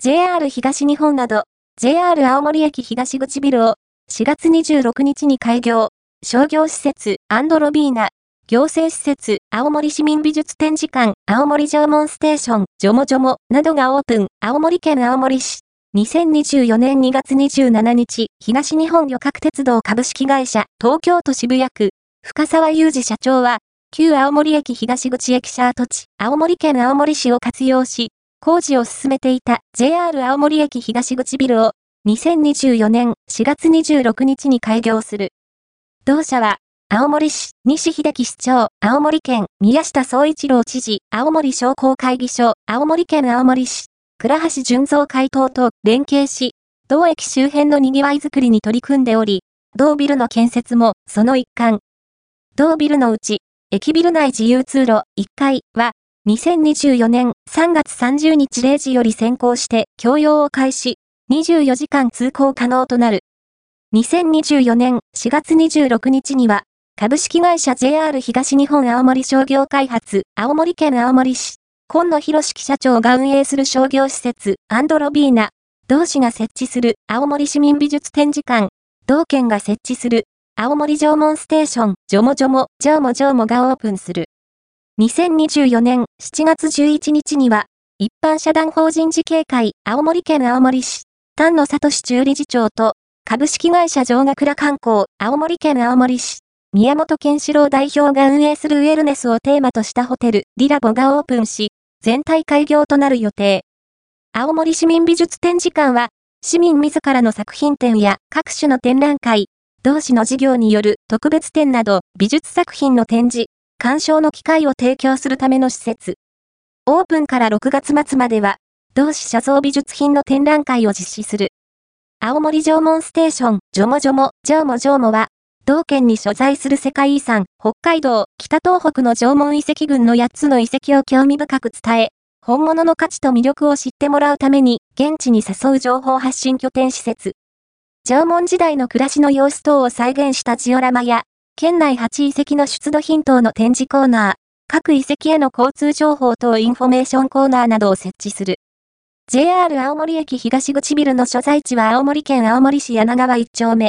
JR 東日本など、JR 青森駅東口ビルを4月26日に開業、商業施設アンドロビーナ、行政施設青森市民美術展示館青森縄文ステーションジョモジョモなどがオープン。青森県青森市。2024年2月27日東日本旅客鉄道株式会社東京都渋谷区。深沢雄二社長は旧青森駅東口駅舎跡地青森県青森市を活用し工事を進めていた JR 青森駅東口ビルを2024年4月26日に開業する。同社は、青森市、西秀樹市長、青森県、宮下総一郎知事、青森商工会議所、青森県青森市、倉橋淳三会頭と連携し、同駅周辺の賑わいづくりに取り組んでおり、同ビルの建設もその一環。同ビルのうち、駅ビル内自由通路1階は、2024年3月30日0時より先行して供用を開始、24時間通行可能となる。2024年4月26日には、株式会社 JR 東日本青森商業開発、青森県青森市、今野博樹社長が運営する商業施設、アンドロビーナ、同市が設置する青森市民美術展示館、同県が設置する青森縄文ステーション、ジョモジョモ、ジョーモジョーモがオープンする。2024年7月11日には、一般社団法人事経会青森県青森市、丹野聡中理事長と、株式会社上学ら観光、青森県青森市、宮本健志郎代表が運営するウェルネスをテーマとしたホテル、リラボがオープンし、全体開業となる予定。青森市民美術展示館は、市民自らの作品展や各種の展覧会、同市の事業による特別展など美術作品の展示、鑑賞の機会を提供するための施設。オープンから6月末までは、同志写像美術品の展覧会を実施する。青森縄文ステーション、ジョモジョモ、ジョモジョモは、同県に所在する世界遺産、北海道、北東北の縄文遺跡群の8つの遺跡を興味深く伝え、本物の価値と魅力を知ってもらうために、現地に誘う情報発信拠点施設。縄文時代の暮らしの様子等を再現したジオラマや、県内8遺跡の出土品等の展示コーナー、各遺跡への交通情報等インフォメーションコーナーなどを設置する。JR 青森駅東口ビルの所在地は青森県青森市柳川1丁目。